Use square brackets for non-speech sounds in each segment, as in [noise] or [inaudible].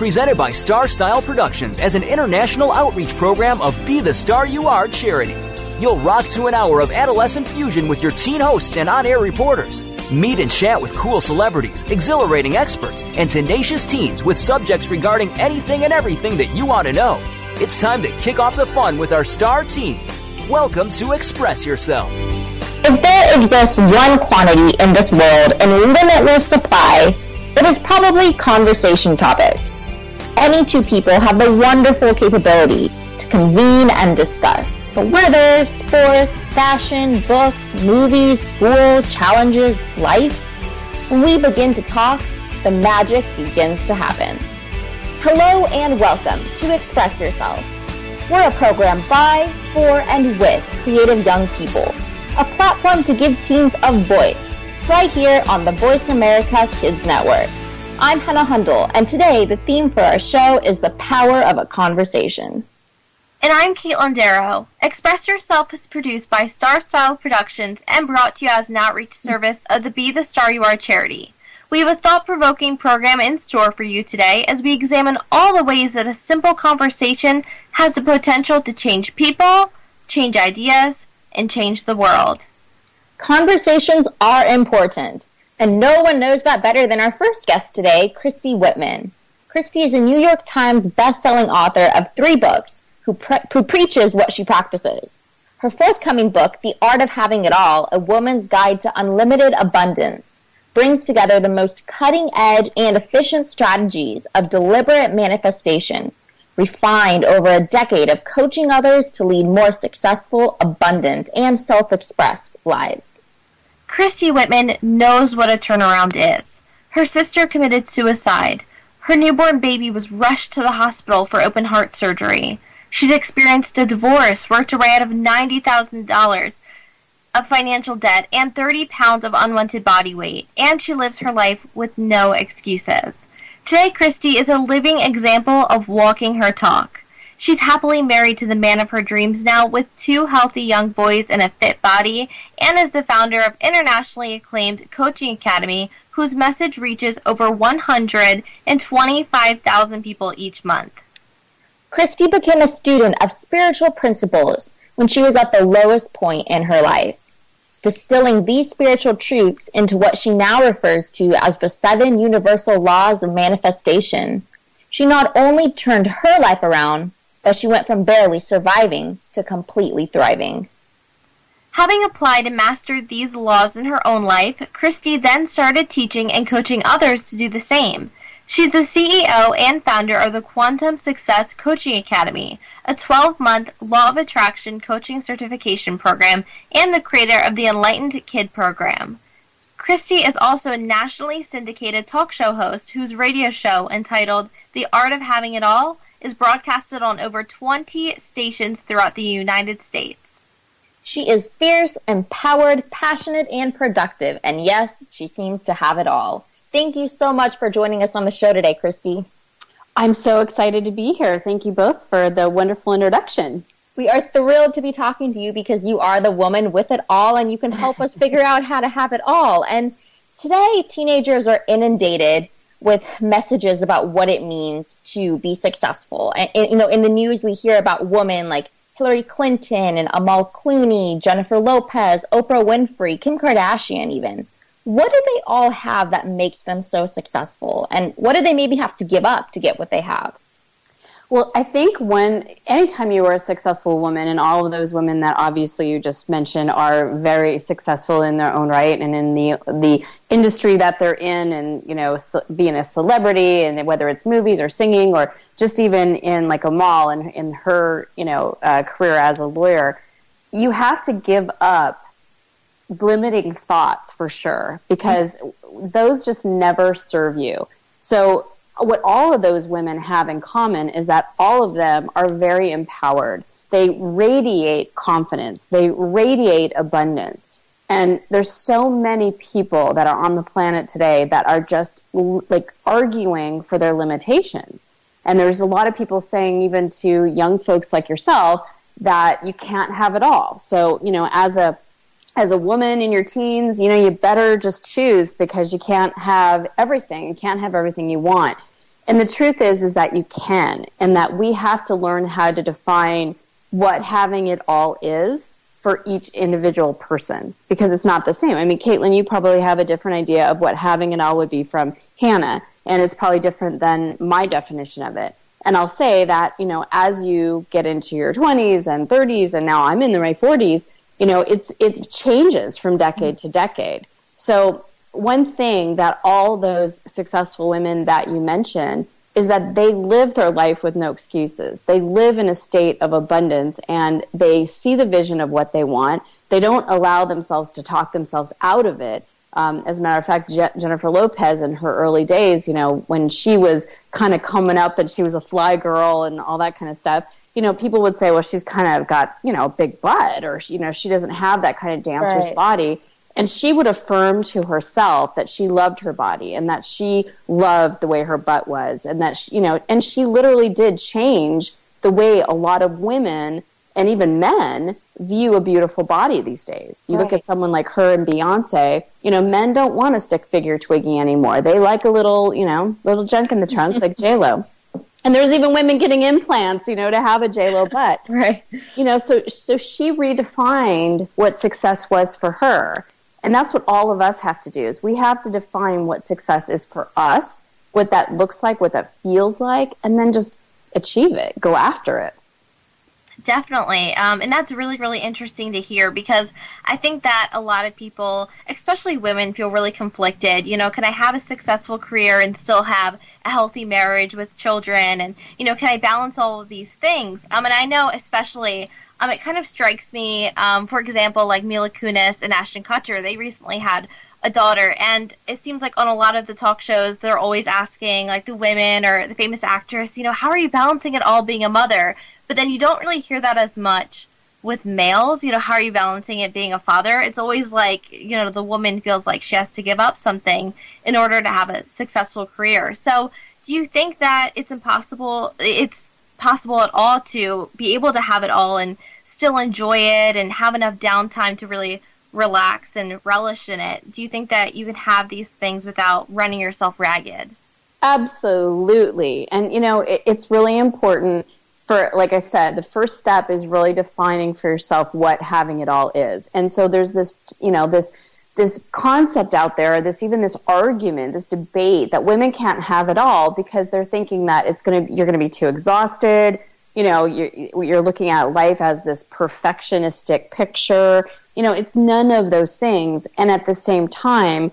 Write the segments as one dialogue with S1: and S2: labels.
S1: Presented by Star Style Productions as an international outreach program of Be the Star You Are charity. You'll rock to an hour of adolescent fusion with your teen hosts and on air reporters. Meet and chat with cool celebrities, exhilarating experts, and tenacious teens with subjects regarding anything and everything that you want to know. It's time to kick off the fun with our star teens. Welcome to Express Yourself.
S2: If there exists one quantity in this world in limitless supply, it is probably conversation topics. Any two people have the wonderful capability to convene and discuss the weather, sports, fashion, books, movies, school, challenges, life. When we begin to talk, the magic begins to happen. Hello and welcome to Express Yourself. We're a program by, for, and with creative young people a platform to give teens a voice, right here on the Voice America Kids Network. I'm Hannah Hundle, and today the theme for our show is the power of a conversation.
S3: And I'm Caitlin Darrow. Express Yourself is produced by Star Style Productions and brought to you as an outreach service of the Be the Star You Are charity. We have a thought provoking program in store for you today as we examine all the ways that a simple conversation has the potential to change people, change ideas, and change the world.
S2: Conversations are important, and no one knows that better than our first guest today, Christy Whitman. Christy is a New York Times best-selling author of three books who, pre- who preaches what she practices. Her forthcoming book, The Art of Having It All, A Woman's Guide to Unlimited Abundance, brings together the most cutting-edge and efficient strategies of deliberate manifestation refined over a decade of coaching others to lead more successful, abundant, and self expressed lives.
S3: Christy Whitman knows what a turnaround is. Her sister committed suicide. Her newborn baby was rushed to the hospital for open heart surgery. She's experienced a divorce, worked her way out of $90,000 of financial debt and 30 pounds of unwanted body weight, and she lives her life with no excuses. Today, Christy is a living example of walking her talk. She's happily married to the man of her dreams now with two healthy young boys and a fit body, and is the founder of internationally acclaimed Coaching Academy, whose message reaches over 125,000 people each month.
S2: Christy became a student of spiritual principles when she was at the lowest point in her life distilling these spiritual truths into what she now refers to as the seven universal laws of manifestation, she not only turned her life around, but she went from barely surviving to completely thriving.
S3: Having applied and mastered these laws in her own life, Christy then started teaching and coaching others to do the same. She's the CEO and founder of the Quantum Success Coaching Academy, a 12 month Law of Attraction coaching certification program, and the creator of the Enlightened Kid program. Christy is also a nationally syndicated talk show host whose radio show, entitled The Art of Having It All, is broadcasted on over 20 stations throughout the United States.
S2: She is fierce, empowered, passionate, and productive, and yes, she seems to have it all. Thank you so much for joining us on the show today, Christy.
S4: I'm so excited to be here. Thank you both for the wonderful introduction.
S2: We are thrilled to be talking to you because you are the woman with it all and you can help us figure [laughs] out how to have it all. And today, teenagers are inundated with messages about what it means to be successful. And, you know, in the news, we hear about women like Hillary Clinton and Amal Clooney, Jennifer Lopez, Oprah Winfrey, Kim Kardashian, even. What do they all have that makes them so successful? And what do they maybe have to give up to get what they have
S4: well i think when anytime you are a successful woman and all of those women that obviously you just mentioned are very successful in their own right and in the the industry that they're in and you know being a celebrity and whether it's movies or singing or just even in like Amal and in her you know uh, career as a lawyer you have to give up limiting thoughts for sure because those just never serve you. So what all of those women have in common is that all of them are very empowered. They radiate confidence. They radiate abundance. And there's so many people that are on the planet today that are just like arguing for their limitations. And there's a lot of people saying, even to young folks like yourself, that you can't have it all. So, you know, as a as a woman in your teens, you know, you better just choose because you can't have everything. You can't have everything you want. And the truth is is that you can and that we have to learn how to define what having it all is for each individual person because it's not the same. I mean, Caitlin, you probably have a different idea of what having it all would be from Hannah, and it's probably different than my definition of it. And I'll say that, you know, as you get into your 20s and 30s, and now I'm in my 40s, you know, it's it changes from decade to decade. So one thing that all those successful women that you mentioned is that they live their life with no excuses. They live in a state of abundance and they see the vision of what they want. They don't allow themselves to talk themselves out of it. Um, as a matter of fact, Je- Jennifer Lopez in her early days, you know, when she was kind of coming up and she was a fly girl and all that kind of stuff, you know, people would say, well, she's kind of got, you know, a big butt or, you know, she doesn't have that kind of dancer's right. body. And she would affirm to herself that she loved her body and that she loved the way her butt was and that, she, you know, and she literally did change the way a lot of women and even men view a beautiful body these days. You right. look at someone like her and Beyonce, you know, men don't want a stick figure Twiggy anymore. They like a little, you know, little junk in the trunk like [laughs] Lo. And there's even women getting implants, you know, to have a Lo butt. [laughs]
S3: right.
S4: You know, so so she redefined what success was for her. And that's what all of us have to do is we have to define what success is for us, what that looks like, what that feels like, and then just achieve it, go after it.
S3: Definitely. Um, and that's really, really interesting to hear because I think that a lot of people, especially women, feel really conflicted. You know, can I have a successful career and still have a healthy marriage with children? And, you know, can I balance all of these things? Um, and I know, especially, um, it kind of strikes me, um, for example, like Mila Kunis and Ashton Kutcher, they recently had a daughter and it seems like on a lot of the talk shows they're always asking like the women or the famous actress you know how are you balancing it all being a mother but then you don't really hear that as much with males. You know, how are you balancing it being a father? It's always like, you know, the woman feels like she has to give up something in order to have a successful career. So, do you think that it's impossible? It's possible at all to be able to have it all and still enjoy it and have enough downtime to really relax and relish in it. Do you think that you can have these things without running yourself ragged?
S4: Absolutely. And, you know, it, it's really important for like I said, the first step is really defining for yourself what having it all is. And so there's this, you know, this this concept out there, this even this argument, this debate that women can't have it all because they're thinking that it's going to you're going to be too exhausted. You know, you're, you're looking at life as this perfectionistic picture. You know, it's none of those things. And at the same time,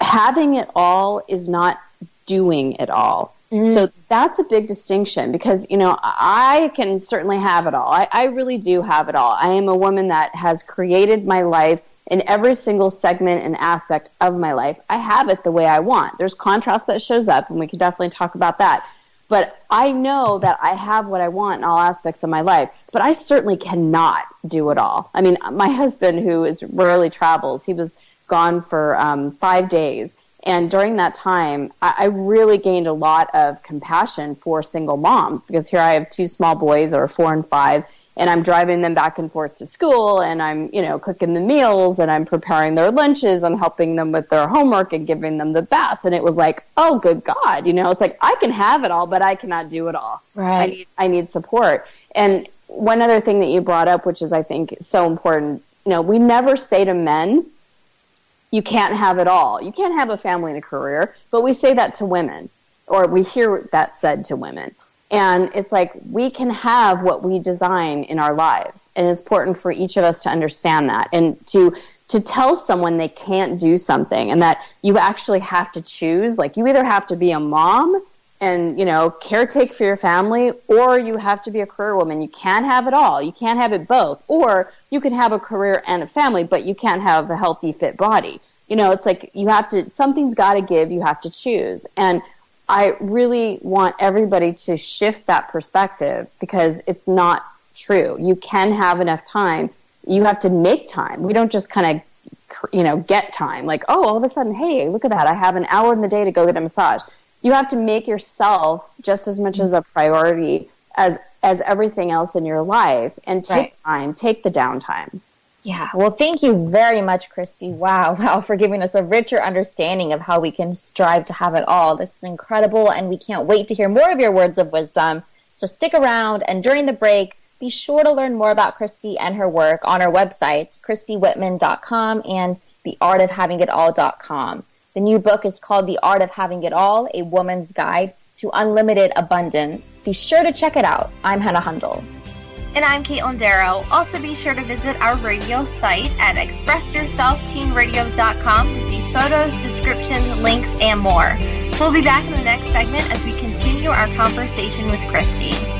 S4: having it all is not doing it all. Mm-hmm. So that's a big distinction because, you know, I can certainly have it all. I, I really do have it all. I am a woman that has created my life in every single segment and aspect of my life. I have it the way I want. There's contrast that shows up, and we can definitely talk about that. But I know that I have what I want in all aspects of my life, but I certainly cannot do it all. I mean, my husband, who is rarely travels, he was gone for um, five days and during that time, I, I really gained a lot of compassion for single moms because here I have two small boys, or four and five, and I'm driving them back and forth to school, and I'm, you know, cooking the meals, and I'm preparing their lunches, I'm helping them with their homework, and giving them the best. And it was like, oh, good God, you know, it's like I can have it all, but I cannot do it all.
S3: Right.
S4: I need, I need support. And one other thing that you brought up, which is I think so important, you know, we never say to men you can't have it all. You can't have a family and a career, but we say that to women, or we hear that said to women. And it's like we can have what we design in our lives. And it's important for each of us to understand that and to to tell someone they can't do something and that you actually have to choose. Like you either have to be a mom and, you know, caretake for your family, or you have to be a career woman. You can't have it all. You can't have it both. Or you can have a career and a family, but you can't have a healthy, fit body. You know, it's like you have to, something's got to give, you have to choose. And I really want everybody to shift that perspective because it's not true. You can have enough time. You have to make time. We don't just kind of, you know, get time. Like, oh, all of a sudden, hey, look at that. I have an hour in the day to go get a massage. You have to make yourself just as much as a priority as as everything else in your life and take right. time, take the downtime.
S2: Yeah, well, thank you very much, Christy. Wow, [laughs] wow, for giving us a richer understanding of how we can strive to have it all. This is incredible, and we can't wait to hear more of your words of wisdom. So stick around, and during the break, be sure to learn more about Christy and her work on our websites, christywhitman.com and theartofhavingitall.com. The new book is called The Art of Having It All, A Woman's Guide to Unlimited Abundance. Be sure to check it out. I'm Hannah Hundel.
S3: And I'm Caitlin Darrow. Also, be sure to visit our radio site at expressyourselfteenradio.com to see photos, descriptions, links, and more. We'll be back in the next segment as we continue our conversation with Christy.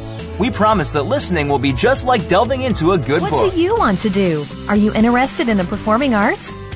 S1: We promise that listening will be just like delving into a good
S5: what
S1: book.
S5: What do you want to do? Are you interested in the performing arts?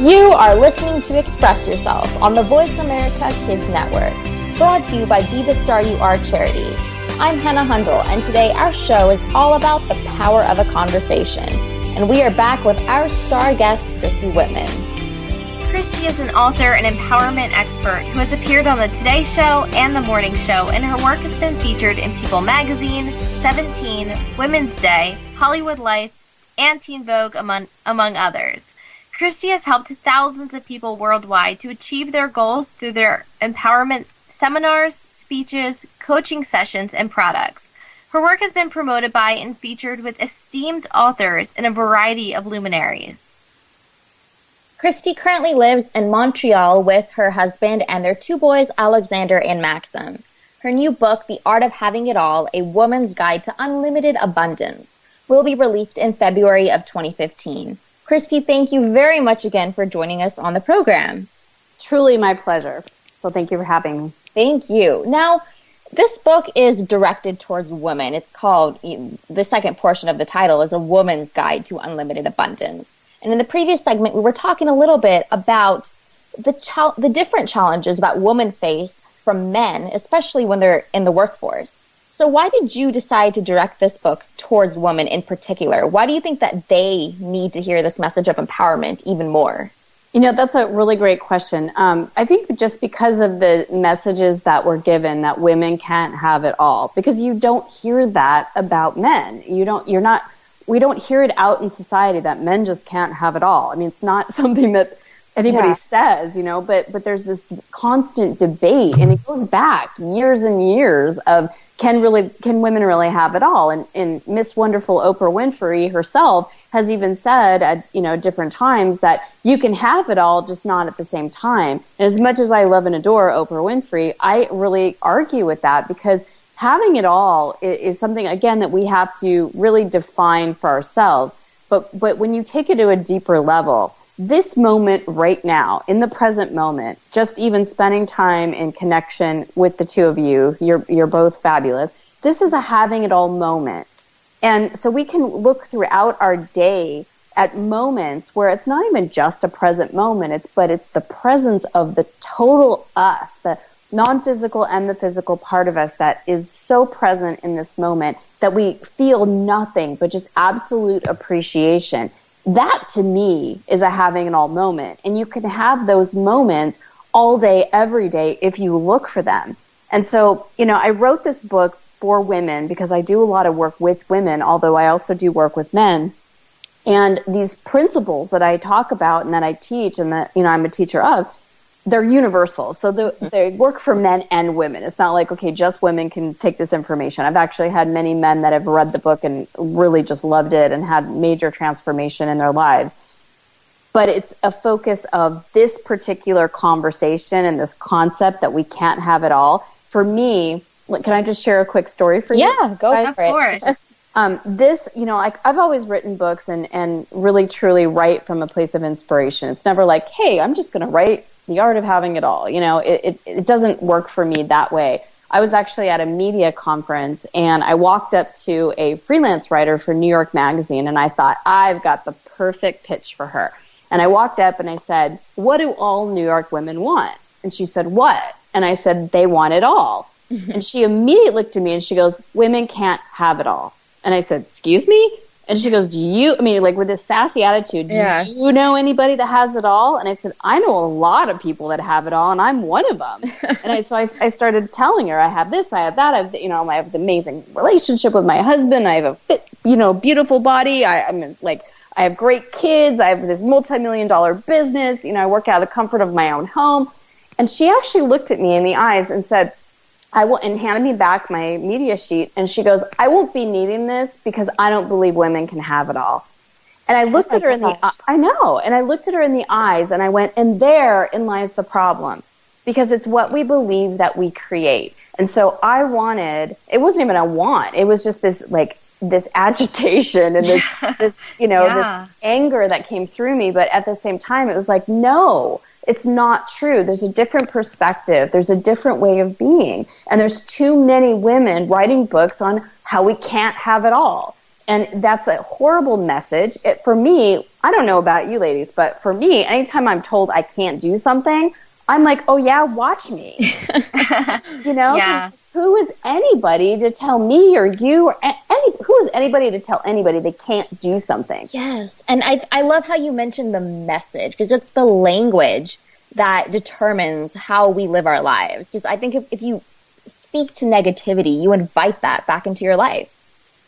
S2: You are listening to Express Yourself on the Voice America Kids Network, brought to you by Be the Star You Are charity. I'm Hannah Hundel, and today our show is all about the power of a conversation. And we are back with our star guest, Christy Whitman.
S3: Christy is an author and empowerment expert who has appeared on the Today Show and the Morning Show, and her work has been featured in People Magazine, 17, Women's Day, Hollywood Life, and Teen Vogue, among, among others. Christy has helped thousands of people worldwide to achieve their goals through their empowerment seminars, speeches, coaching sessions, and products. Her work has been promoted by and featured with esteemed authors and a variety of luminaries.
S2: Christy currently lives in Montreal with her husband and their two boys, Alexander and Maxim. Her new book, The Art of Having It All A Woman's Guide to Unlimited Abundance, will be released in February of 2015. Christy, thank you very much again for joining us on the program.
S4: Truly my pleasure. So thank you for having me.
S2: Thank you. Now, this book is directed towards women. It's called, the second portion of the title is A Woman's Guide to Unlimited Abundance. And in the previous segment, we were talking a little bit about the, ch- the different challenges that women face from men, especially when they're in the workforce. So, why did you decide to direct this book towards women in particular? Why do you think that they need to hear this message of empowerment even more?
S4: You know, that's a really great question. Um, I think just because of the messages that were given that women can't have it all, because you don't hear that about men. You don't, you're not, we don't hear it out in society that men just can't have it all. I mean, it's not [laughs] something that anybody yeah. says, you know, but, but there's this constant debate and it goes back years and years of can really can women really have it all? And, and Miss Wonderful Oprah Winfrey herself has even said at you know different times that you can have it all, just not at the same time. And as much as I love and adore Oprah Winfrey, I really argue with that because having it all is, is something again that we have to really define for ourselves. But but when you take it to a deeper level, this moment right now, in the present moment, just even spending time in connection with the two of you, you're, you're both fabulous. This is a having it all moment. And so we can look throughout our day at moments where it's not even just a present moment, it's, but it's the presence of the total us, the non-physical and the physical part of us that is so present in this moment that we feel nothing but just absolute appreciation. That to me is a having an all moment. And you can have those moments all day, every day if you look for them. And so, you know, I wrote this book for women because I do a lot of work with women, although I also do work with men. And these principles that I talk about and that I teach and that, you know, I'm a teacher of, they're universal. So the, mm-hmm. they work for men and women. It's not like, okay, just women can take this information. I've actually had many men that have read the book and really just loved it and had major transformation in their lives. But it's a focus of this particular conversation and this concept that we can't have it all. For me, can I just share a quick story for
S2: you? Yeah, go
S3: guys? for it. Of course. [laughs]
S4: Um, this, you know, like I've always written books and, and really truly write from a place of inspiration. It's never like, hey, I'm just going to write the art of having it all. You know, it, it, it doesn't work for me that way. I was actually at a media conference and I walked up to a freelance writer for New York Magazine and I thought, I've got the perfect pitch for her. And I walked up and I said, What do all New York women want? And she said, What? And I said, They want it all. [laughs] and she immediately looked at me and she goes, Women can't have it all. And I said, Excuse me? And she goes, Do you, I mean, like with this sassy attitude, do yeah. you know anybody that has it all? And I said, I know a lot of people that have it all, and I'm one of them. [laughs] and I, so I, I started telling her, I have this, I have that, I have, you know, I have an amazing relationship with my husband, I have a fit, you know, beautiful body, I, I'm like, I have great kids, I have this multi million dollar business, you know, I work out of the comfort of my own home. And she actually looked at me in the eyes and said, I will, and handed me back my media sheet. And she goes, I won't be needing this because I don't believe women can have it all. And I looked oh at her gosh. in the, I know, and I looked at her in the eyes and I went, and therein lies the problem because it's what we believe that we create. And so I wanted, it wasn't even a want, it was just this like, this [laughs] agitation and this, [laughs] this, you know, yeah. this anger that came through me. But at the same time, it was like, no, it's not true. There's a different perspective. There's a different way of being. And there's too many women writing books on how we can't have it all. And that's a horrible message. It, for me, I don't know about you ladies, but for me, anytime I'm told I can't do something, I'm like, oh yeah, watch me. [laughs] [laughs] you know,
S3: yeah.
S4: Who is anybody to tell me or you or any who is anybody to tell anybody they can't do something?
S2: Yes, and I I love how you mentioned the message because it's the language that determines how we live our lives. Because I think if, if you speak to negativity, you invite that back into your life.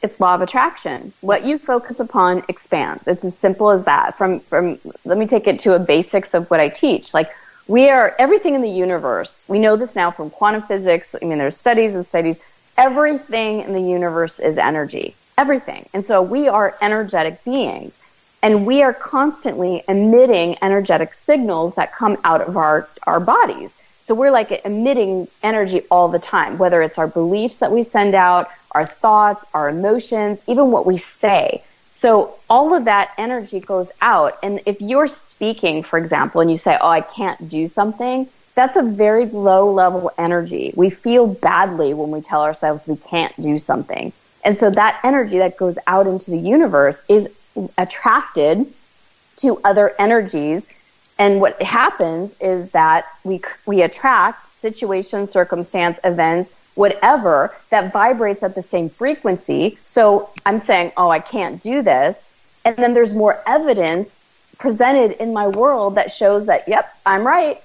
S4: It's law of attraction. What you focus upon expands. It's as simple as that. From from let me take it to a basics of what I teach. Like we are everything in the universe. We know this now from quantum physics. I mean, there's studies and studies. Everything in the universe is energy. Everything. And so we are energetic beings. And we are constantly emitting energetic signals that come out of our, our bodies. So we're like emitting energy all the time, whether it's our beliefs that we send out, our thoughts, our emotions, even what we say. So all of that energy goes out. And if you're speaking, for example, and you say, Oh, I can't do something, that's a very low level energy. We feel badly when we tell ourselves we can't do something. And so that energy that goes out into the universe is attracted to other energies. And what happens is that we, we attract situations, circumstance, events whatever that vibrates at the same frequency. So I'm saying, oh, I can't do this. And then there's more evidence presented in my world that shows that, yep, I'm right.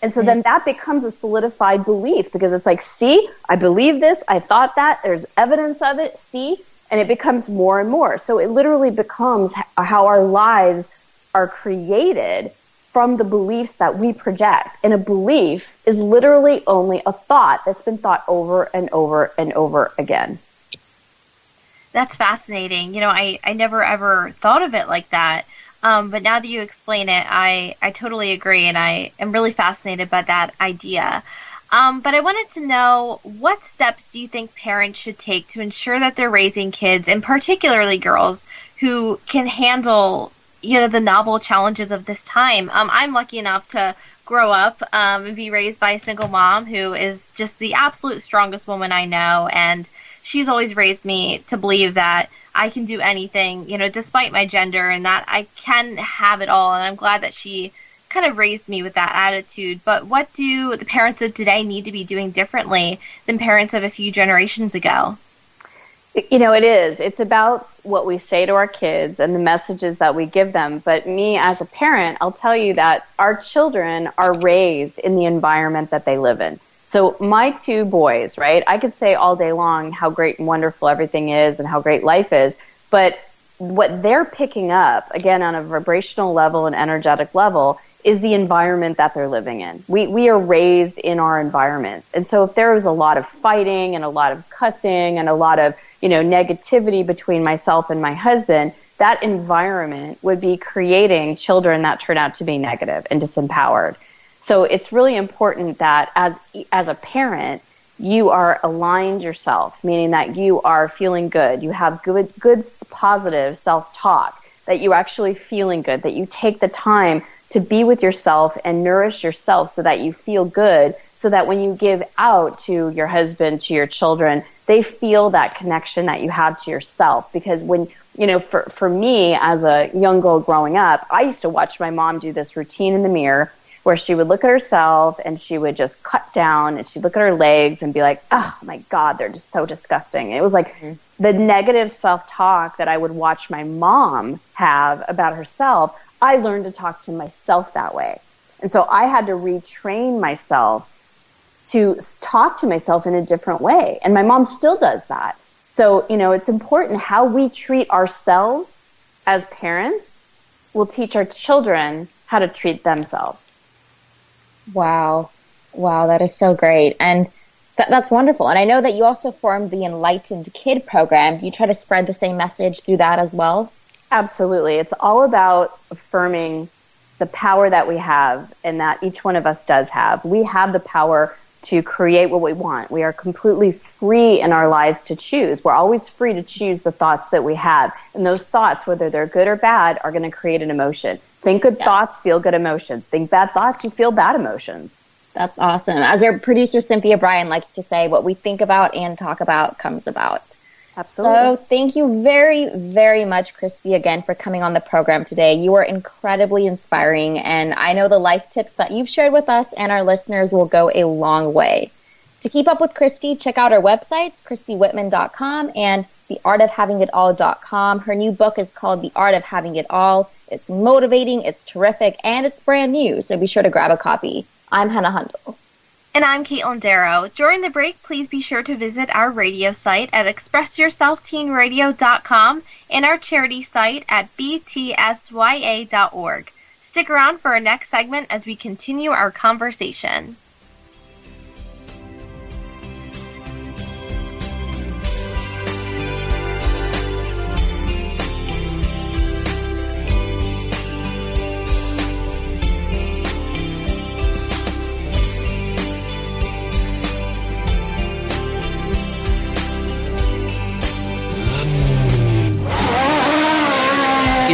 S4: And so mm-hmm. then that becomes a solidified belief because it's like, see, I believe this, I thought that, there's evidence of it, see, and it becomes more and more. So it literally becomes how our lives are created from the beliefs that we project. And a belief is literally only a thought that's been thought over and over and over again.
S3: That's fascinating. You know, I, I never ever thought of it like that. Um, but now that you explain it, I, I totally agree. And I am really fascinated by that idea. Um, but I wanted to know what steps do you think parents should take to ensure that they're raising kids, and particularly girls, who can handle you know the novel challenges of this time. Um, I'm lucky enough to grow up um, and be raised by a single mom who is just the absolute strongest woman I know, and she's always raised me to believe that I can do anything, you know, despite my gender, and that I can have it all. And I'm glad that she kind of raised me with that attitude. But what do the parents of today need to be doing differently than parents of a few generations ago?
S4: You know, it is. It's about what we say to our kids and the messages that we give them. But me as a parent, I'll tell you that our children are raised in the environment that they live in. So my two boys, right? I could say all day long how great and wonderful everything is and how great life is, but what they're picking up, again, on a vibrational level and energetic level, is the environment that they're living in. We, we are raised in our environments. And so if there was a lot of fighting and a lot of cussing and a lot of, you know, negativity between myself and my husband, that environment would be creating children that turn out to be negative and disempowered. So it's really important that as as a parent, you are aligned yourself, meaning that you are feeling good, you have good good positive self-talk, that you're actually feeling good, that you take the time to be with yourself and nourish yourself so that you feel good so that when you give out to your husband, to your children, they feel that connection that you have to yourself because when you know for for me as a young girl growing up, I used to watch my mom do this routine in the mirror where she would look at herself and she would just cut down and she'd look at her legs and be like, oh my God, they're just so disgusting. it was like mm-hmm. the negative self talk that I would watch my mom have about herself. I learned to talk to myself that way. And so I had to retrain myself to talk to myself in a different way. And my mom still does that. So, you know, it's important how we treat ourselves as parents will teach our children how to treat themselves.
S2: Wow. Wow, that is so great. And that's wonderful. And I know that you also formed the Enlightened Kid program. Do you try to spread the same message through that as well?
S4: Absolutely. It's all about affirming the power that we have and that each one of us does have. We have the power to create what we want. We are completely free in our lives to choose. We're always free to choose the thoughts that we have. And those thoughts, whether they're good or bad, are going to create an emotion. Think good yeah. thoughts, feel good emotions. Think bad thoughts, you feel bad emotions.
S2: That's awesome. As our producer Cynthia Bryan likes to say, what we think about and talk about comes about.
S4: Absolutely.
S2: So thank you very, very much, Christy, again for coming on the program today. You are incredibly inspiring, and I know the life tips that you've shared with us and our listeners will go a long way. To keep up with Christy, check out our websites, christywhitman.com and theartofhavingitall.com. Her new book is called The Art of Having It All. It's motivating, it's terrific, and it's brand new, so be sure to grab a copy. I'm Hannah Hundel.
S3: And I'm Caitlin Darrow. During the break, please be sure to visit our radio site at expressyourselfteenradio.com and our charity site at btsya.org. Stick around for our next segment as we continue our conversation.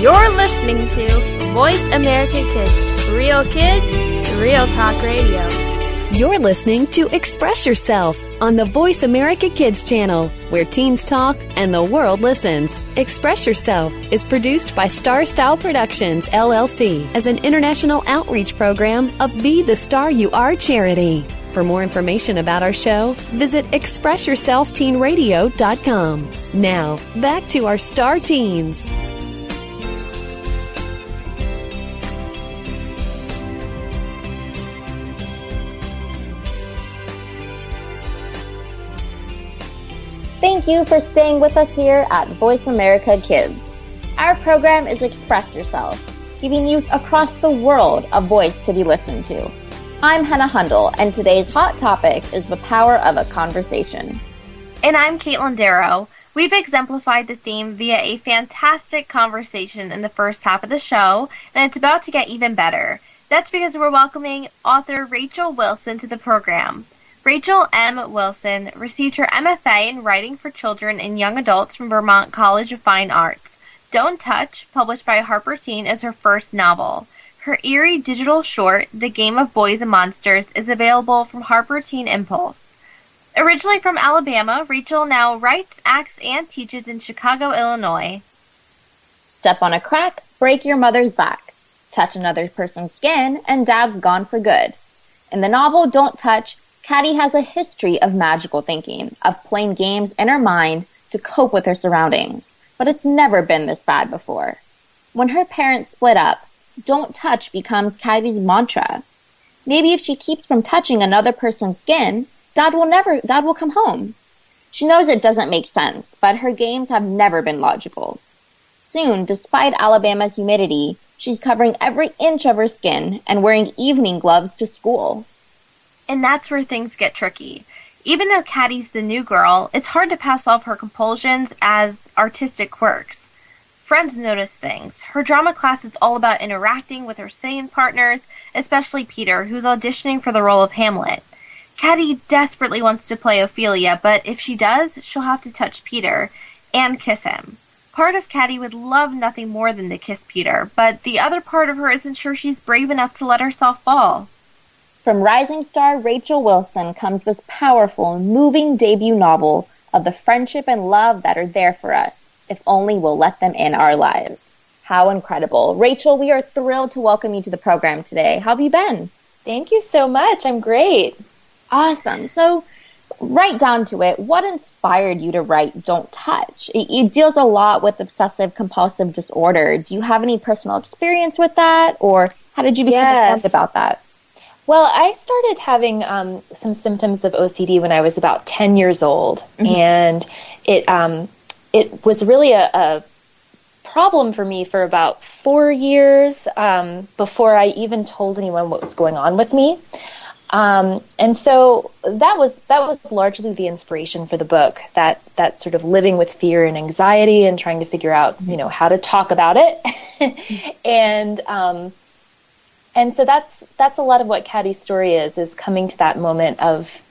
S6: You're listening to Voice America Kids, real kids, real talk radio.
S5: You're listening to Express Yourself on the Voice America Kids channel, where teens talk and the world listens. Express Yourself is produced by Star Style Productions, LLC, as an international outreach program of Be the Star You Are charity. For more information about our show, visit ExpressYourselfTeenRadio.com. Now, back to our star teens.
S2: Thank you for staying with us here at Voice America Kids. Our program is Express Yourself. giving youth across the world a voice to be listened to. I'm Hannah Hundle, and today's hot topic is the power of a conversation.
S3: And I'm Caitlin Darrow. We've exemplified the theme via a fantastic conversation in the first half of the show, and it's about to get even better. That's because we're welcoming author Rachel Wilson to the program. Rachel M. Wilson received her MFA in Writing for Children and Young Adults from Vermont College of Fine Arts. Don't Touch, published by Harper Teen, is her first novel. Her eerie digital short, The Game of Boys and Monsters, is available from Harper Teen Impulse. Originally from Alabama, Rachel now writes, acts, and teaches in Chicago, Illinois.
S2: Step on a crack, break your mother's back. Touch another person's skin, and dad's gone for good. In the novel Don't Touch, Caddy has a history of magical thinking, of playing games in her mind to cope with her surroundings. But it's never been this bad before. When her parents split up, Don't Touch becomes Caddy's mantra. Maybe if she keeps from touching another person's skin, Dad will never, Dad will come home. She knows it doesn't make sense, but her games have never been logical. Soon, despite Alabama's humidity, she's covering every inch of her skin and wearing evening gloves to school.
S3: And that's where things get tricky. Even though Caddy's the new girl, it's hard to pass off her compulsions as artistic quirks. Friends notice things. Her drama class is all about interacting with her singing partners, especially Peter, who's auditioning for the role of Hamlet. Caddy desperately wants to play Ophelia, but if she does, she'll have to touch Peter and kiss him. Part of Caddy would love nothing more than to kiss Peter, but the other part of her isn't sure she's brave enough to let herself fall.
S2: From rising star Rachel Wilson comes this powerful, moving debut novel of the friendship and love that are there for us, if only we'll let them in our lives. How incredible. Rachel, we are thrilled to welcome you to the program today. How have you been?
S7: Thank you so much. I'm great.
S2: Awesome. So, right down to it, what inspired you to write Don't Touch? It, it, deals a lot with obsessive compulsive disorder. Do you have any personal experience with that, or how did you become yes. about that?
S7: Well, I started having um, some symptoms of OCD when I was about 10 years old, mm-hmm. and it um, it was really a, a, problem for me for about four years um, before I even told anyone what was going on with me. Um, and so that was that was largely the inspiration for the book. That that sort of living with fear and anxiety and trying to figure out you know how to talk about it, [laughs] and um, and so that's that's a lot of what Caddy's story is is coming to that moment of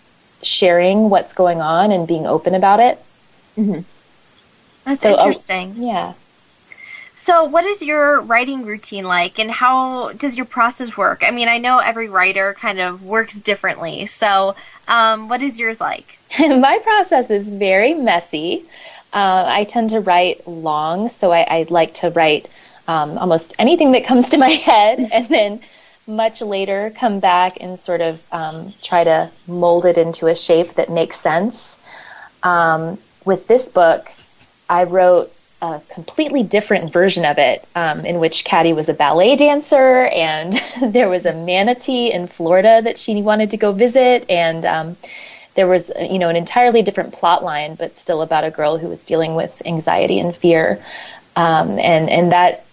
S7: sharing what's going on and being open about it.
S3: Mm-hmm. That's so, interesting.
S7: Uh, yeah.
S3: So, what is your writing routine like, and how does your process work? I mean, I know every writer kind of works differently. So, um, what is yours like? [laughs]
S7: My process is very messy. Uh, I tend to write long, so I, I like to write um, almost anything that comes to my [laughs] head, and then much later come back and sort of um, try to mold it into a shape that makes sense. Um, with this book, I wrote a completely different version of it um, in which Caddy was a ballet dancer and [laughs] there was a manatee in Florida that she wanted to go visit and um, there was you know an entirely different plot line but still about a girl who was dealing with anxiety and fear um, and and that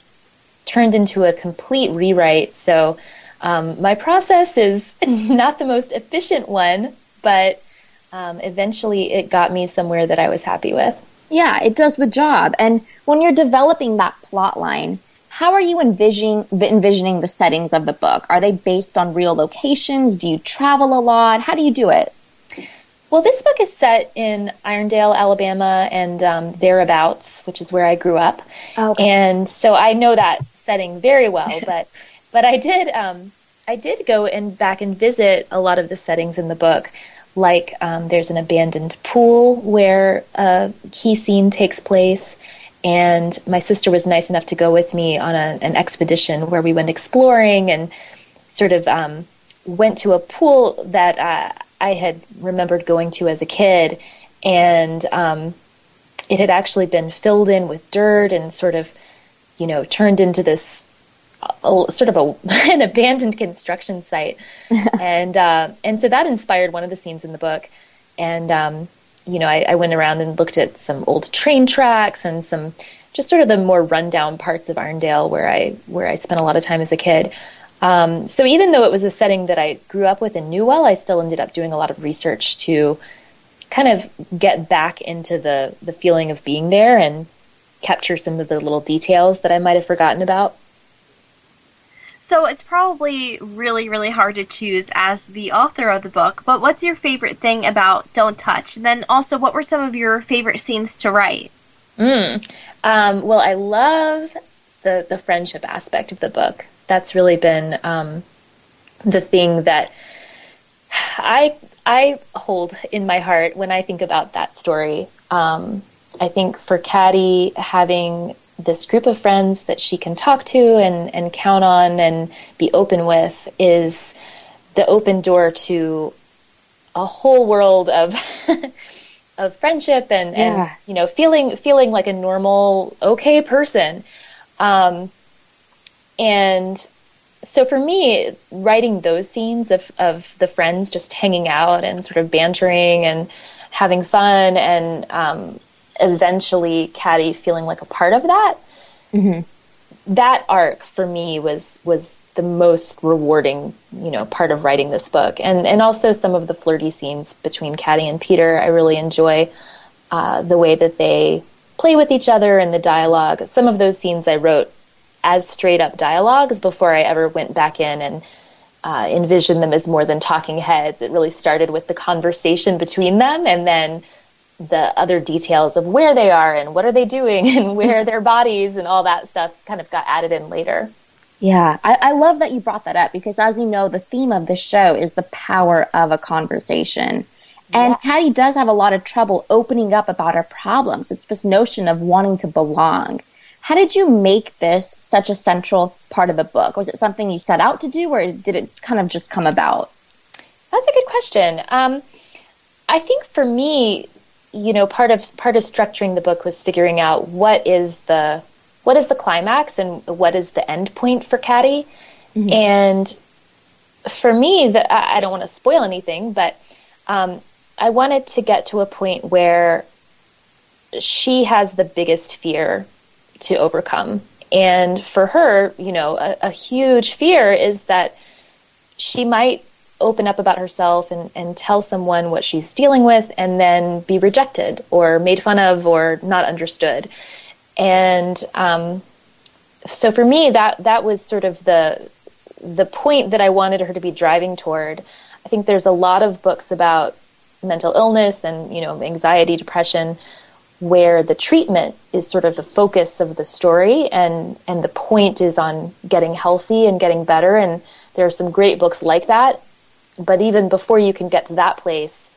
S7: turned into a complete rewrite so um, my process is [laughs] not the most efficient one but um, eventually it got me somewhere that I was happy with
S2: yeah, it does the job. And when you're developing that plot line, how are you envisioning envisioning the settings of the book? Are they based on real locations? Do you travel a lot? How do you do it?
S7: Well, this book is set in Irondale, Alabama, and um, thereabouts, which is where I grew up. Oh, okay. And so I know that setting very well. [laughs] But but I did um, I did go and back and visit a lot of the settings in the book like um, there's an abandoned pool where a key scene takes place. And my sister was nice enough to go with me on a, an expedition where we went exploring and sort of um, went to a pool that uh, I had remembered going to as a kid. And um, it had actually been filled in with dirt and sort of, you know, turned into this a, sort of a, [laughs] an abandoned construction site, [laughs] and uh, and so that inspired one of the scenes in the book. And um, you know, I, I, went around and looked at some old train tracks and some just sort of the more rundown parts of Irondale where I where I spent a lot of time as a kid. Um, so even though it was a setting that I grew up with and knew well, I still ended up doing a lot of research to kind of get back into the the feeling of being there and capture some of the little details that I might have forgotten about.
S3: So it's probably really, really hard to choose as the author of the book, but what's your favorite thing about Don't Touch? And then also, what were some of your favorite scenes to write?
S7: Mm. Um, well, I love the, the friendship aspect of the book. That's really been um, the thing that I I hold in my heart when I think about that story. Um, I think for Caddy, having this group of friends that she can talk to and, and count on and be open with is the open door to a whole world of [laughs] of friendship and, yeah. and you know feeling feeling like a normal okay person um, and so for me writing those scenes of, of the friends just hanging out and sort of bantering and having fun and um, eventually Caddy feeling like a part of that. Mm-hmm. That arc for me was was the most rewarding, you know, part of writing this book, and and also some of the flirty scenes between Caddy and Peter. I really enjoy uh, the way that they play with each other and the dialogue. Some of those scenes I wrote as straight up dialogues before I ever went back in and uh, envisioned them as more than talking heads. It really started with the conversation between them, and then the other details of where they are and what are they doing [laughs] and where their bodies and all that stuff kind of got added in later.
S2: Yeah, I, I, love that you brought that up because, as you know, the theme of the show is the power of a conversation. And yes. Caddy does have a lot of trouble opening up about her problems. It's this notion of wanting to belong. How did you make this such a central part of the book? Was it something you set out to do, or did it kind of just come about?
S7: That's a good question. Um, I think for me, you know, part of part of structuring the book was figuring out what is the what is the climax and what is the end point for Caddy. Mm-hmm. And for me, that I don't want to spoil anything, but um, I wanted to get to a point where she has the biggest fear to overcome. And for her, you know, a, a huge fear is that she might open up about herself and, and tell someone what she's dealing with and then be rejected or made fun of or not understood. And um, so for me, that that was sort of the the point that I wanted her to be driving toward. I think there's a lot of books about mental illness and you know anxiety, depression, where the treatment is sort of the focus of the story and and the point is on getting healthy and getting better. And there are some great books like that but even before you can get to that place,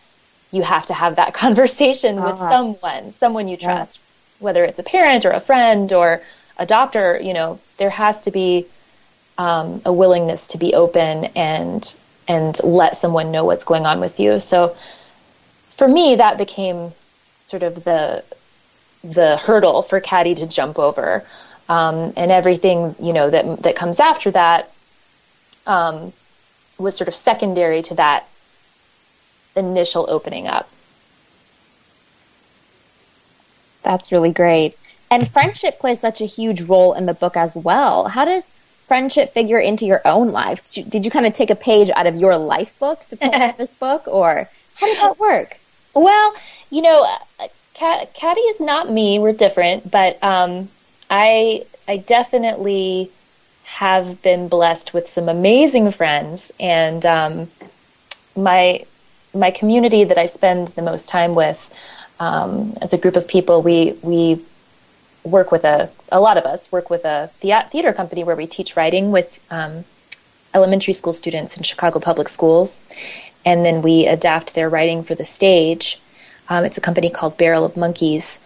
S7: you have to have that [laughs] conversation uh-huh. with someone, someone you trust, yeah. whether it's a parent or a friend or a doctor. You know, there has to be um, a willingness to be open and and let someone know what's going on with you. So, for me, that became sort of the the hurdle for Caddy to jump over, um, and everything you know that that comes after that. Um, was sort of secondary to that initial opening up.
S2: That's really great. And friendship plays such a huge role in the book as well. How does friendship figure into your own life? Did you, did you kind of take a page out of your life book to put in [laughs] this book, or how did that work?
S7: Well, you know, Cat, Caddy is not me. We're different, but um, I I definitely have been blessed with some amazing friends, and um, my my community that I spend the most time with um, as a group of people, we we work with a a lot of us work with a theater company where we teach writing with um, elementary school students in Chicago public schools, and then we adapt their writing for the stage. Um, it's a company called Barrel of Monkeys,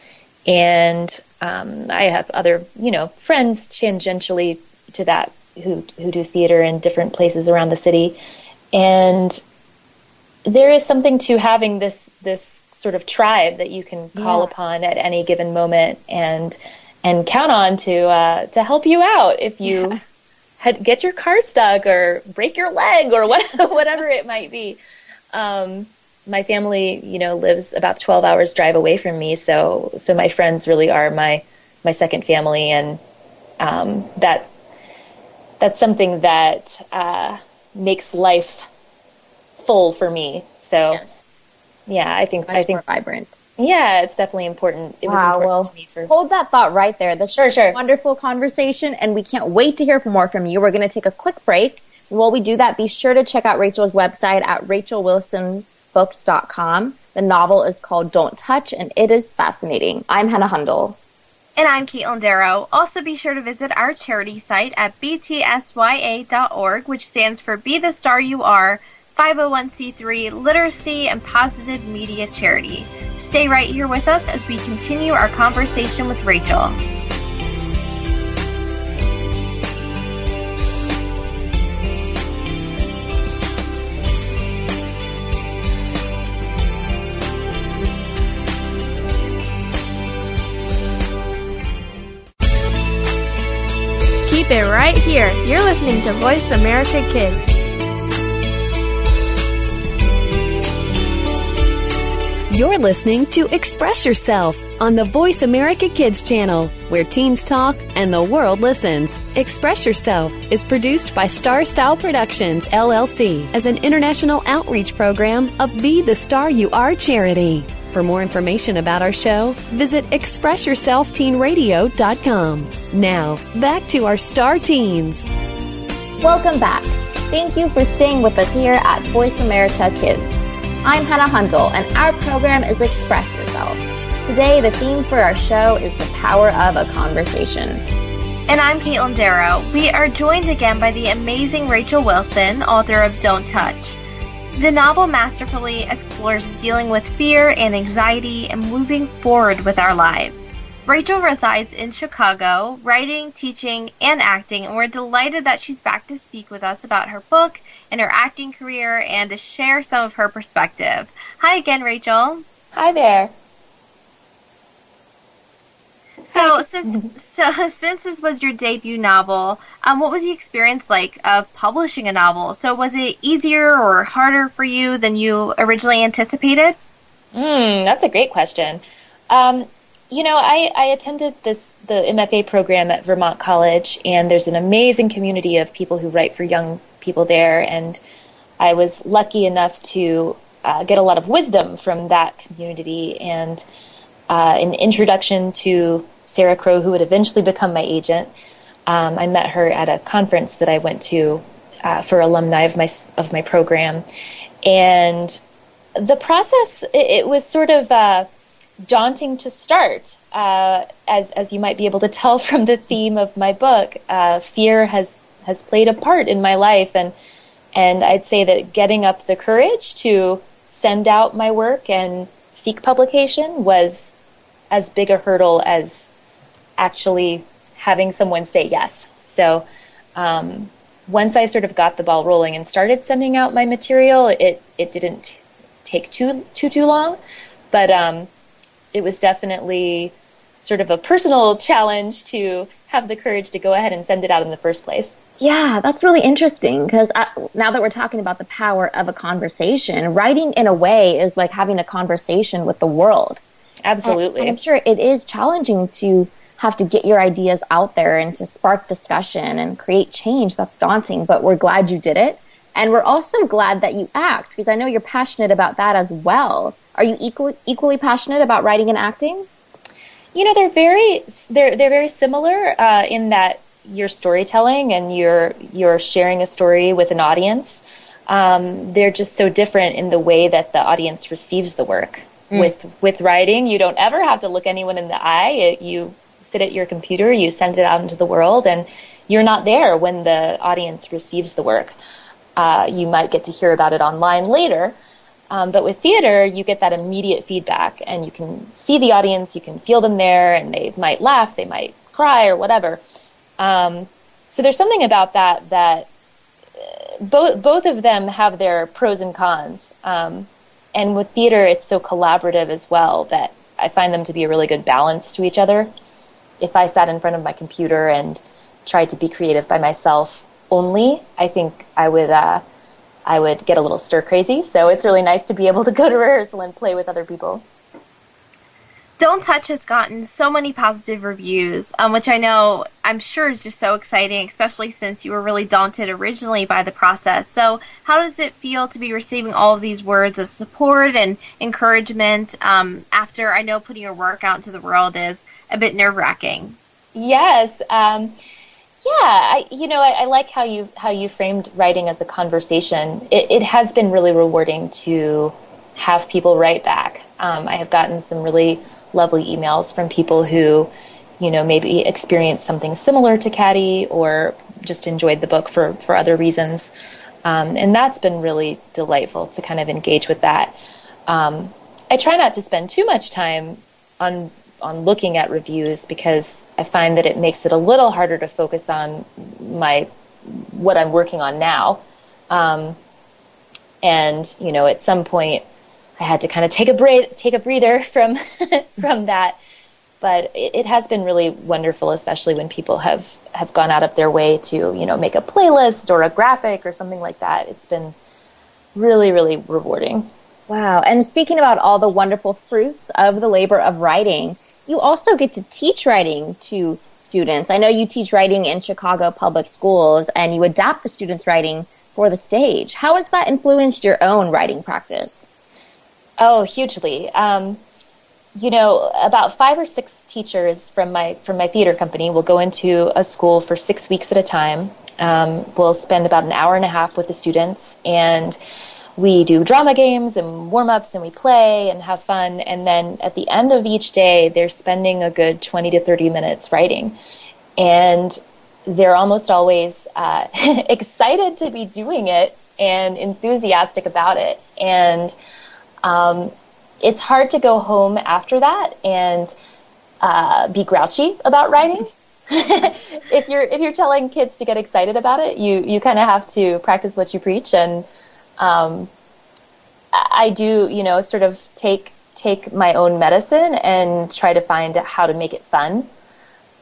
S7: and um, I have other you know friends tangentially to that who who do theater in different places around the city, and there is something to having this this sort of tribe that you can call yeah. upon at any given moment and and count on to uh, to help you out if you yeah. [laughs] had, get your car stuck or break your leg or [laughs] what, whatever it might be. Um, my family, you know, lives about 12 hours drive away from me, so so my friends really are my my second family, and um, that that's something that uh, makes life full for me. So,
S2: Yes.
S7: yeah, I think
S4: Much
S7: I think
S4: vibrant.
S7: yeah, it's definitely important. It was
S2: Wow,
S7: important
S2: well,
S7: to me for
S2: Hold that thought right there. This
S7: Sure, sure.
S2: a wonderful conversation, and we can't wait to hear more from you. We're going to take a quick break. While we do that, be sure to check out Rachel's website at rachelwilsonbooks.com. The novel is called Don't Touch, and it is fascinating. I'm Hannah Hundle.
S3: And I'm Caitlin Darrow. Also, be sure to visit our charity site at btsya.org, which stands for Be the Star You Are, 501c3 Literacy and Positive Media Charity. Stay right here with us as we continue our conversation with Rachel.
S6: Right here. You're listening to Voice America Kids.
S5: You're listening to Express Yourself on the Voice America Kids channel, where teens talk and the world listens. Express Yourself is produced by Star Style Productions, LLC, as an international outreach program of Be the Star You Are charity. For more information about our show, visit ExpressYourselfTeenRadio.com. Now, back to our Star Teens.
S2: Welcome back. Thank you for staying with us here at Voice America Kids. I'm Hannah Hundle, and our program is Express Yourself. Today, the theme for our show is the power of a conversation.
S3: And I'm Caitlin Darrow. We are joined again by the amazing Rachel Wilson, author of Don't Touch. The novel masterfully explores dealing with fear and anxiety and moving forward with our lives. Rachel resides in Chicago, writing, teaching, and acting, and we're delighted that she's back to speak with us about her book and her acting career and to share some of her perspective. Hi again, Rachel.
S7: Hi there.
S3: So since so [laughs] since this was your debut novel, um, what was the experience like of publishing a novel? So was it easier or harder for you than you originally anticipated?
S7: Mm, that's a great question. Um, you know, I, I attended this the MFA program at Vermont College, and there's an amazing community of people who write for young people there, and I was lucky enough to uh, get a lot of wisdom from that community and uh, an introduction to Sarah Crowe, who would eventually become my agent. Um, I met her at a conference that I went to uh, for alumni of my of my program, and the process it, it was sort of uh, daunting to start, uh, as as you might be able to tell [laughs] from the theme of my book. Uh, fear has has played a part in my life, and and I'd say that getting up the courage to send out my work and seek publication was as big a hurdle as actually having someone say yes. So um, once I sort of got the ball rolling and started sending out my material, it it didn't take too too too long, but um, it was definitely sort of a personal challenge to have the courage to go ahead and send it out in the first place.
S2: Yeah, that's really interesting because now that we're talking about the power of a conversation, writing in a way is like having a conversation with the world.
S7: Absolutely.
S2: And I'm sure it is challenging to have to get your ideas out there and to spark discussion and create change. That's daunting, but we're glad you did it. And we're also glad that you act because I know you're passionate about that as well. Are you equally equally passionate about writing and acting?
S7: You know, they're very they're they're very similar uh, in that you're storytelling and you're you're sharing a story with an audience. Um, they're just so different in the way that the audience receives the work. Mm. With with writing, you don't ever have to look anyone in the eye. It, you sit at your computer, you send it out into the world, and you're not there when the audience receives the work. Uh, you might get to hear about it online later. Um, but with theater, you get that immediate feedback, and you can see the audience, you can feel them there, and they might laugh, they might cry, or whatever. Um, so there's something about that that uh, both both of them have their pros and cons. Um, and with theater, it's so collaborative as well that I find them to be a really good balance to each other. If I sat in front of my computer and tried to be creative by myself only, I think I would uh, I would get a little stir crazy. So it's really nice to be able to go to rehearsal and play with other people.
S3: Don't Touch has gotten so many positive reviews, um, which I know I'm sure is just so exciting, especially since you were really daunted originally by the process. So, how does it feel to be receiving all of these words of support and encouragement um, after I know putting your work out into the world is a bit nerve wracking?
S7: Yes. Um, yeah, I, you know, I, I, like how you how you framed writing as a conversation. It, it has been really rewarding to have people write back. Um, I have gotten some really lovely emails from people who, you know, maybe experienced something similar to Caddy or just enjoyed the book for, for other reasons. Um, and that's been really delightful to kind of engage with that. Um, I try not to spend too much time on on looking at reviews because I find that it makes it a little harder to focus on my what I'm working on now. Um, and you know, at some point, I had to kind of take a breath, take a breather [laughs] from from that. But it, it, has been really wonderful, especially when people have have gone out of their way to you know make a playlist or a graphic or something like that. It's been really really rewarding.
S2: Wow! And speaking about all the wonderful fruits of the labor of writing, you also get to teach writing to students. I know you teach writing in Chicago public schools, and you adapt the students' writing for the stage. How has that influenced your own writing practice?
S7: Oh, hugely. Um, you know, about five or six teachers from my from my theater company will go into a school for six weeks at a time. Um, we'll spend about an hour and a half with the students, and we do drama games and warm ups, and we play and have fun. And then at the end of each day, they're spending a good twenty to thirty minutes writing, and they're almost always uh, [laughs] excited to be doing it and enthusiastic about it, and um, it's hard to go home after that and uh, be grouchy about writing. [laughs] if you're if you're telling kids to get excited about it, you you kind of have to practice what you preach, and um, I do you know sort of take take my own medicine and try to find how to make it fun,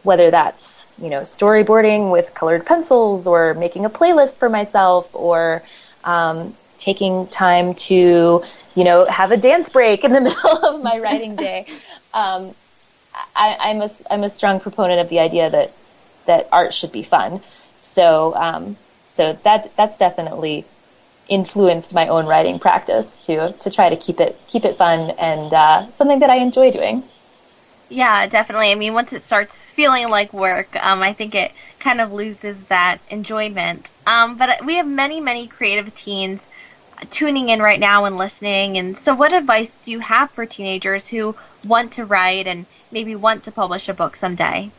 S7: whether that's you know storyboarding with colored pencils or making a playlist for myself or um, taking time to, you know, have a dance break in the [laughs] middle of my writing day. Um, I, am a I'm a strong proponent of the idea that that art should be fun. So um, so that that's definitely influenced my own writing practice to to try to keep it keep it fun and uh, something that I enjoy doing.
S3: Yeah, definitely. I mean, once it starts feeling like work, um, I think it kind of loses that enjoyment. Um, but we have many, many creative teens tuning in right now and listening. And so, what advice do you have for teenagers who want to write and maybe want to publish a book someday?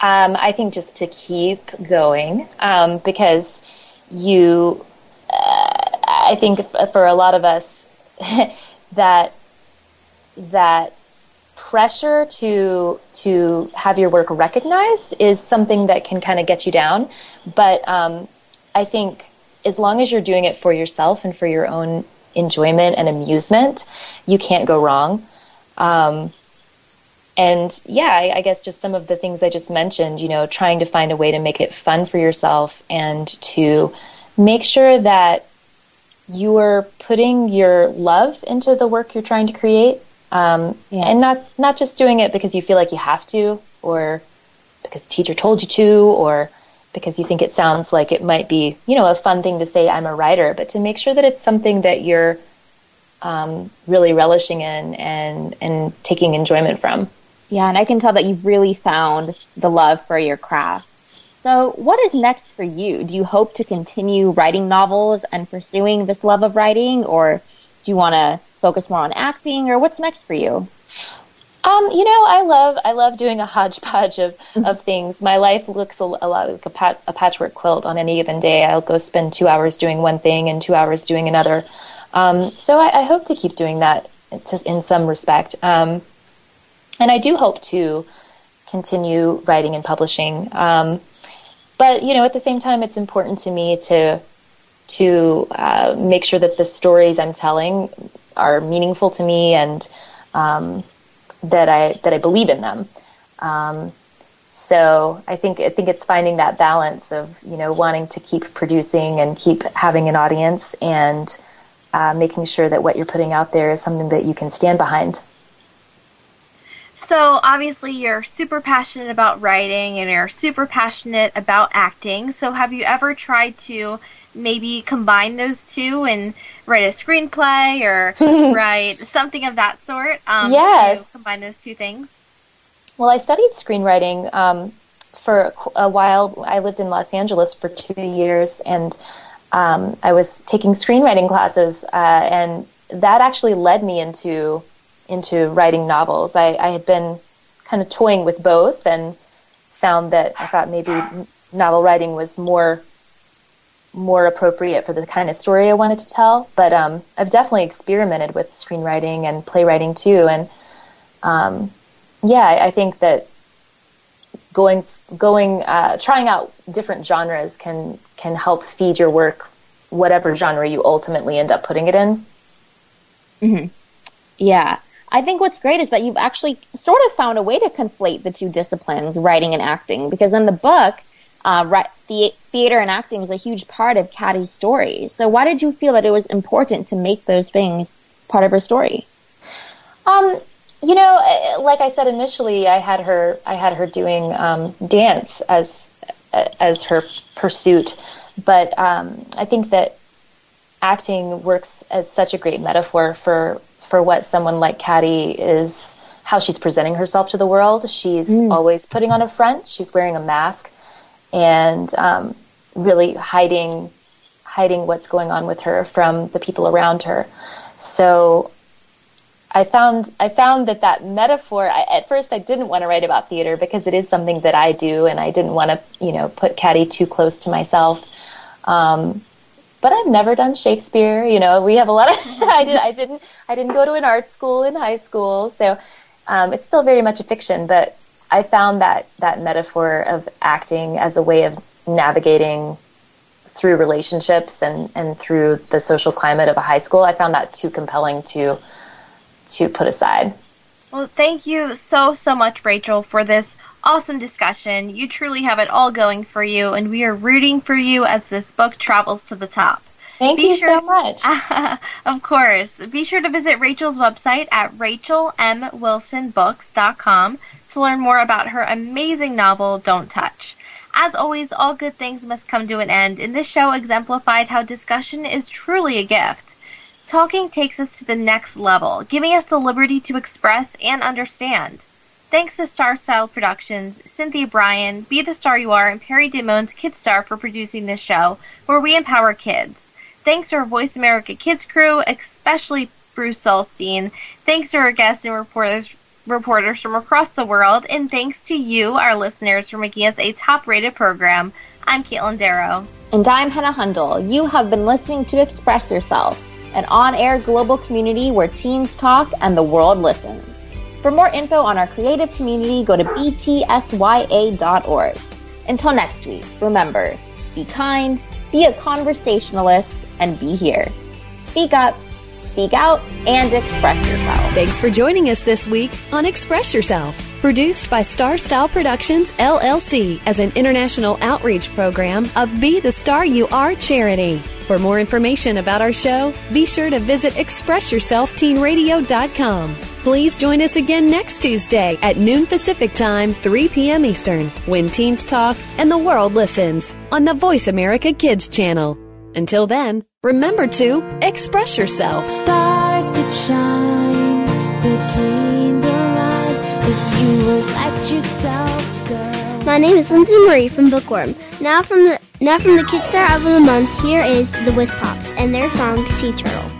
S7: Um, I think just to keep going um, because you, uh, I think for a lot of us, [laughs] that that pressure to to have your work recognized is something that can kind of get you down. But um, I think as long as you're doing it for yourself and for your own enjoyment and amusement, you can't go wrong. Um, and yeah, I, I, guess just some of the things I just mentioned, you know, trying to find a way to make it fun for yourself and to make sure that you are putting your love into the work you're trying to create, um, yeah. and not not just doing it because you feel like you have to, or because the teacher told you to, or because you think it sounds like it might be, you know, a fun thing to say, I'm a writer, but to make sure that it's something that you're um, really relishing in and, and taking enjoyment from.
S2: Yeah, and I can tell that you've really found the love for your craft. So, what is next for you? Do you hope to continue writing novels and pursuing this love of writing, or do you want to focus more on acting, or what's next for you?
S7: Um, you know, I love I love doing a hodgepodge of, of things. My life looks a, a lot like a, pat, a, patchwork quilt. On any given day, I'll go spend two hours doing one thing and two hours doing another. Um, so I, I, hope to keep doing that to, in some respect. Um, and I do hope to continue writing and publishing. Um, but you know, at the same time, it's important to me to to uh, make sure that the stories I'm telling are meaningful to me and um, that I that I believe in them. Um, so I think I think it's finding that balance of you know wanting to keep producing and keep having an audience and uh, making sure that what you're putting out there is something that you can stand behind.
S3: So obviously you're super passionate about writing and you're super passionate about acting. So have you ever tried to maybe combine those two and write a screenplay or [laughs] write something of that sort um,
S7: Yes.
S3: to combine those two things?
S7: Well, I studied screenwriting um, for a while. I lived in Los Angeles for two years, and um, I was taking screenwriting classes, uh, and that actually led me into into writing novels. I, I had been kind of toying with both, and found that I thought maybe novel writing was more more appropriate for the kind of story I wanted to tell. But um, I've definitely experimented with screenwriting and playwriting too, and um, yeah, I, I think that going going uh, trying out different genres can can help feed your work, whatever genre you ultimately end up putting it in.
S2: Yeah. I think what's great is that you've actually sort of found a way to conflate the two disciplines, writing and acting, because in the book, uh, ri- the- theater and acting is a huge part of Caddy's story. So why did you feel that it was important to make those things part of her story?
S7: Um, you know, uh, like I said initially, I had her I had her doing um, dance as as her pursuit, but um, I think that acting works as such a great metaphor for for what someone like Caddy is how she's presenting herself to the world. She's always putting on a front. She's wearing a mask and um, really hiding hiding what's going on with her from the people around her. So I found I found that that metaphor. I, at first, I didn't want to write about theater because it is something that I do, and I didn't want to, you know, put Caddy too close to myself. Um, but I've never done Shakespeare. You know, we have a lot of. [laughs] I did. I didn't. I didn't go to an art school in high school, so um, it's still very much a fiction. But I found that that metaphor of acting as a way of navigating through relationships and and through the social climate of a high school. I found that too compelling to to put aside.
S3: Well, thank you so, so much, Rachel, for this awesome discussion. You truly have it all going for you, and we are rooting for you as this book travels to the top.
S7: Thank
S3: Be
S7: you
S3: sure-
S7: so much. [laughs]
S3: of course. Be sure to visit Rachel's website at rachelmwilsonbooks.com to learn more about her amazing novel, Don't Touch. As always, all good things must come to an end, and this show exemplified how discussion is truly a gift. Talking takes us to the next level, giving us the liberty to express and understand. Thanks to Star Style Productions, Cynthia Brian, Be the Star You Are, and Perry Damone's Kidstar for producing this show, where we empower kids. Thanks to our Voice America Kids crew, especially Bruce Solstein. Thanks to our guests and reporters reporters from across the world, and thanks to you, our listeners, for making us a top-rated program. I'm Caitlin Darrow.
S2: And I'm Hannah Hundle. You have been listening to Express Yourself, an on air global community where teens talk and the world listens. For more info on our creative community, go to btsya.org. Until next week, remember be kind, be a conversationalist, and be here. Speak up, speak out, and express yourself.
S5: Thanks for joining us this week on Express Yourself, produced by Star Style Productions LLC as an international outreach program of Be the Star You Are charity. For more information about our show, be sure to visit expressyourselfteenradio.com. Please join us again next Tuesday at noon Pacific Time, 3 p.m. Eastern, when teens talk and the world listens on the Voice America Kids channel. Until then, remember to express yourself.
S8: Stars could shine between the lines if you would let yourself go.
S9: My name is Lindsay Marie from Bookworm. Now from the now from the Kid Star Album of the Month, here is the Whiz Pops and their song Sea Turtle.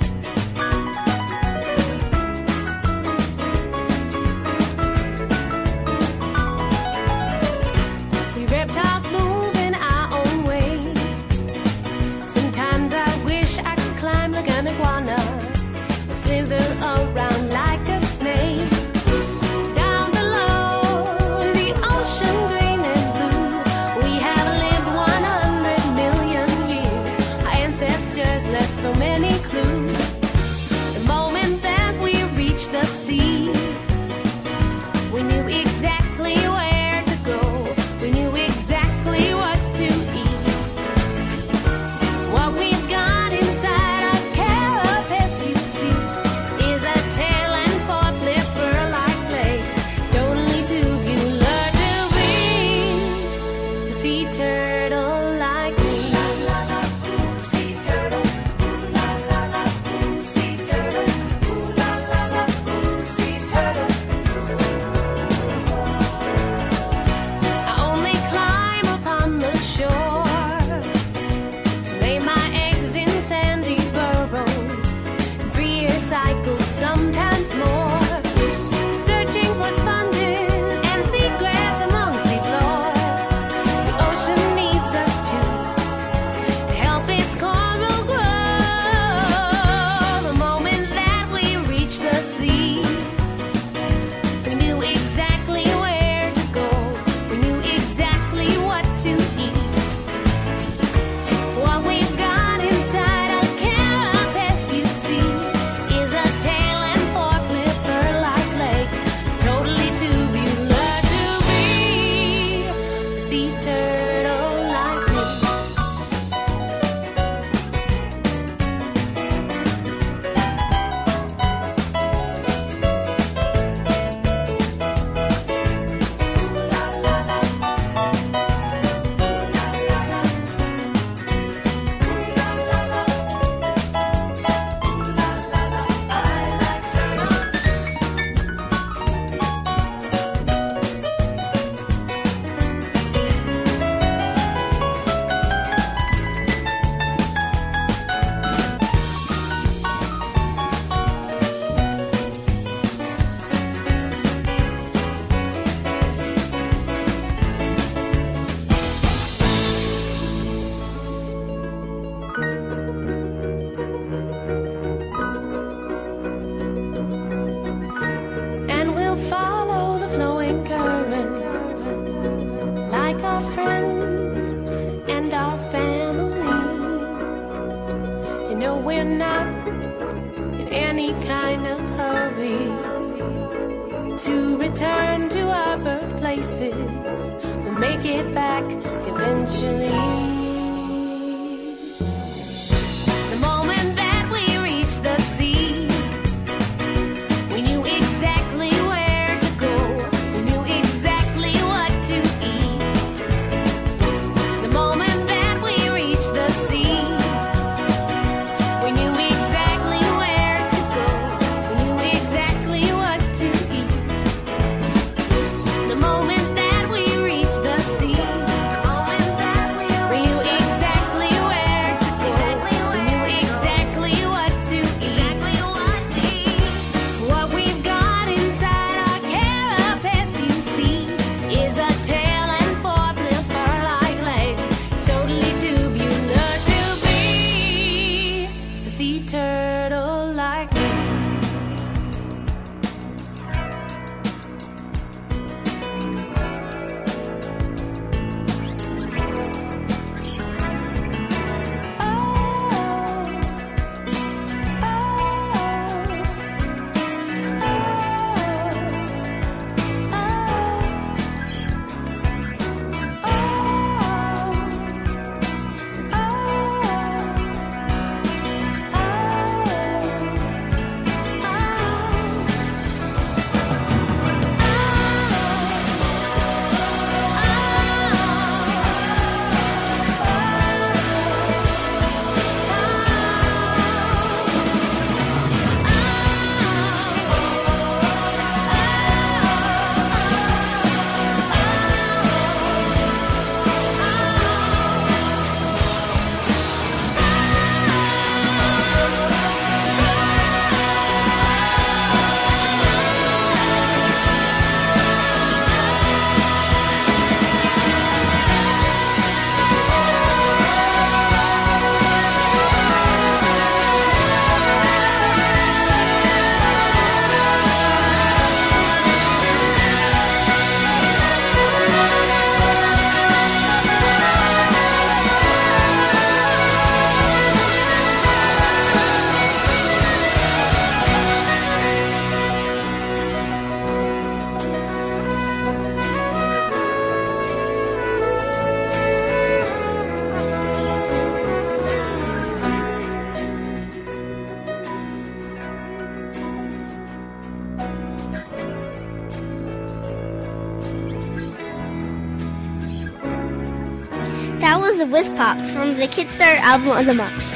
S10: Pops from the Kidstar album of the month.